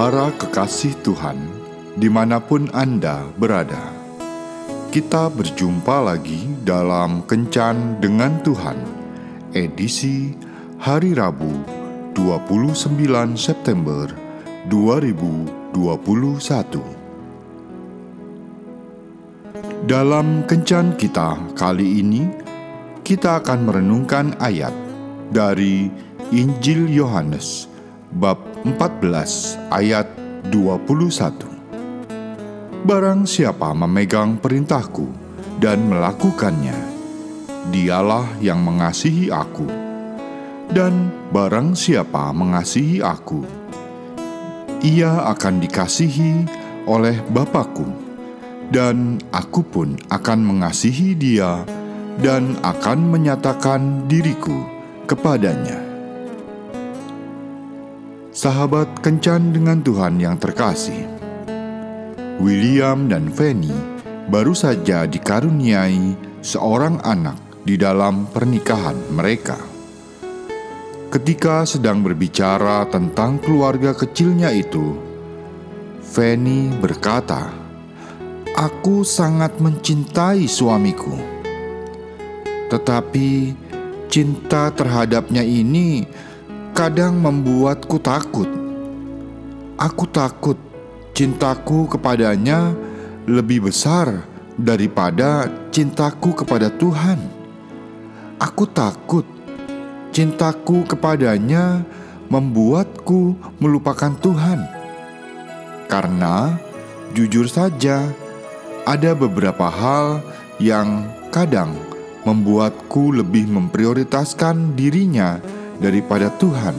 Para kekasih Tuhan, di mana pun Anda berada, kita berjumpa lagi dalam Kencan dengan Tuhan, edisi hari Rabu 29 September 2021. Dalam Kencan kita kali ini, kita akan merenungkan ayat dari Injil Yohanes bab 14 ayat 21. Barang siapa memegang perintahku dan melakukannya, dialah yang mengasihi aku. Dan barang siapa mengasihi aku, ia akan dikasihi oleh Bapakku, dan aku pun akan mengasihi dia dan akan menyatakan diriku kepadanya. Sahabat kencan dengan Tuhan yang terkasih, William dan Fanny baru saja dikaruniai seorang anak di dalam pernikahan mereka. Ketika sedang berbicara tentang keluarga kecilnya itu, Fanny berkata, "Aku sangat mencintai suamiku, tetapi cinta terhadapnya ini..." kadang membuatku takut. Aku takut cintaku kepadanya lebih besar daripada cintaku kepada Tuhan. Aku takut cintaku kepadanya membuatku melupakan Tuhan. Karena jujur saja, ada beberapa hal yang kadang membuatku lebih memprioritaskan dirinya daripada Tuhan.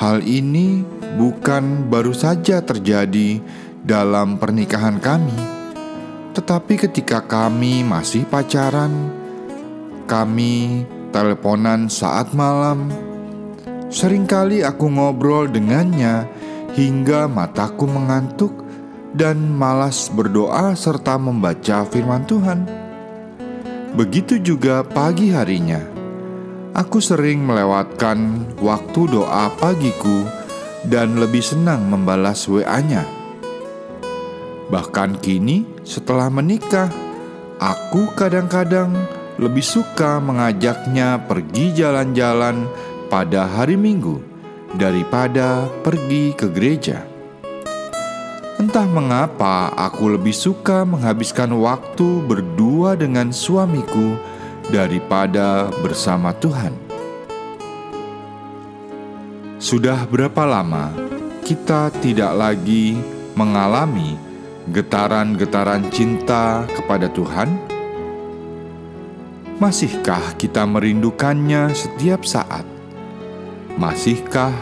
Hal ini bukan baru saja terjadi dalam pernikahan kami, tetapi ketika kami masih pacaran, kami teleponan saat malam. Seringkali aku ngobrol dengannya hingga mataku mengantuk dan malas berdoa serta membaca firman Tuhan. Begitu juga pagi harinya Aku sering melewatkan waktu doa pagiku dan lebih senang membalas WA-nya. Bahkan kini, setelah menikah, aku kadang-kadang lebih suka mengajaknya pergi jalan-jalan pada hari Minggu daripada pergi ke gereja. Entah mengapa aku lebih suka menghabiskan waktu berdua dengan suamiku daripada bersama Tuhan. Sudah berapa lama kita tidak lagi mengalami getaran-getaran cinta kepada Tuhan? Masihkah kita merindukannya setiap saat? Masihkah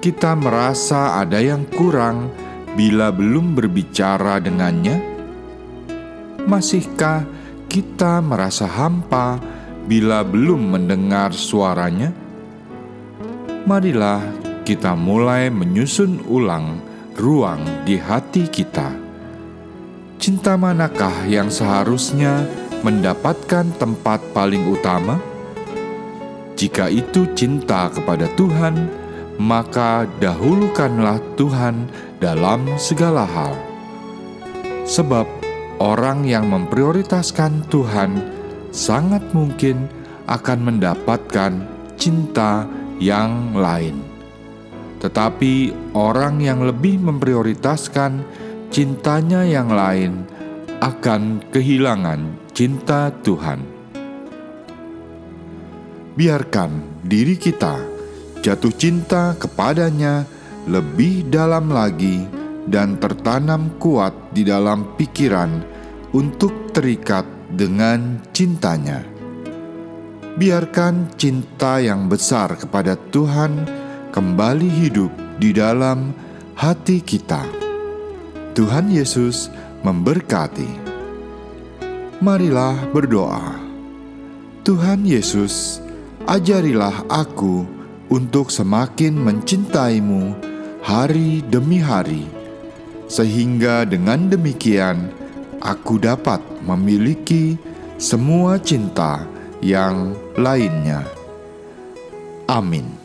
kita merasa ada yang kurang bila belum berbicara dengannya? Masihkah kita merasa hampa bila belum mendengar suaranya? Marilah kita mulai menyusun ulang ruang di hati kita. Cinta manakah yang seharusnya mendapatkan tempat paling utama? Jika itu cinta kepada Tuhan, maka dahulukanlah Tuhan dalam segala hal. Sebab orang yang memprioritaskan Tuhan sangat mungkin akan mendapatkan cinta yang lain. Tetapi orang yang lebih memprioritaskan cintanya yang lain akan kehilangan cinta Tuhan. Biarkan diri kita jatuh cinta kepadanya lebih dalam lagi dan tertanam kuat di dalam pikiran untuk terikat dengan cintanya. Biarkan cinta yang besar kepada Tuhan kembali hidup di dalam hati kita. Tuhan Yesus memberkati. Marilah berdoa. Tuhan Yesus, ajarilah aku untuk semakin mencintaimu hari demi hari sehingga dengan demikian aku dapat memiliki semua cinta yang lainnya. Amin.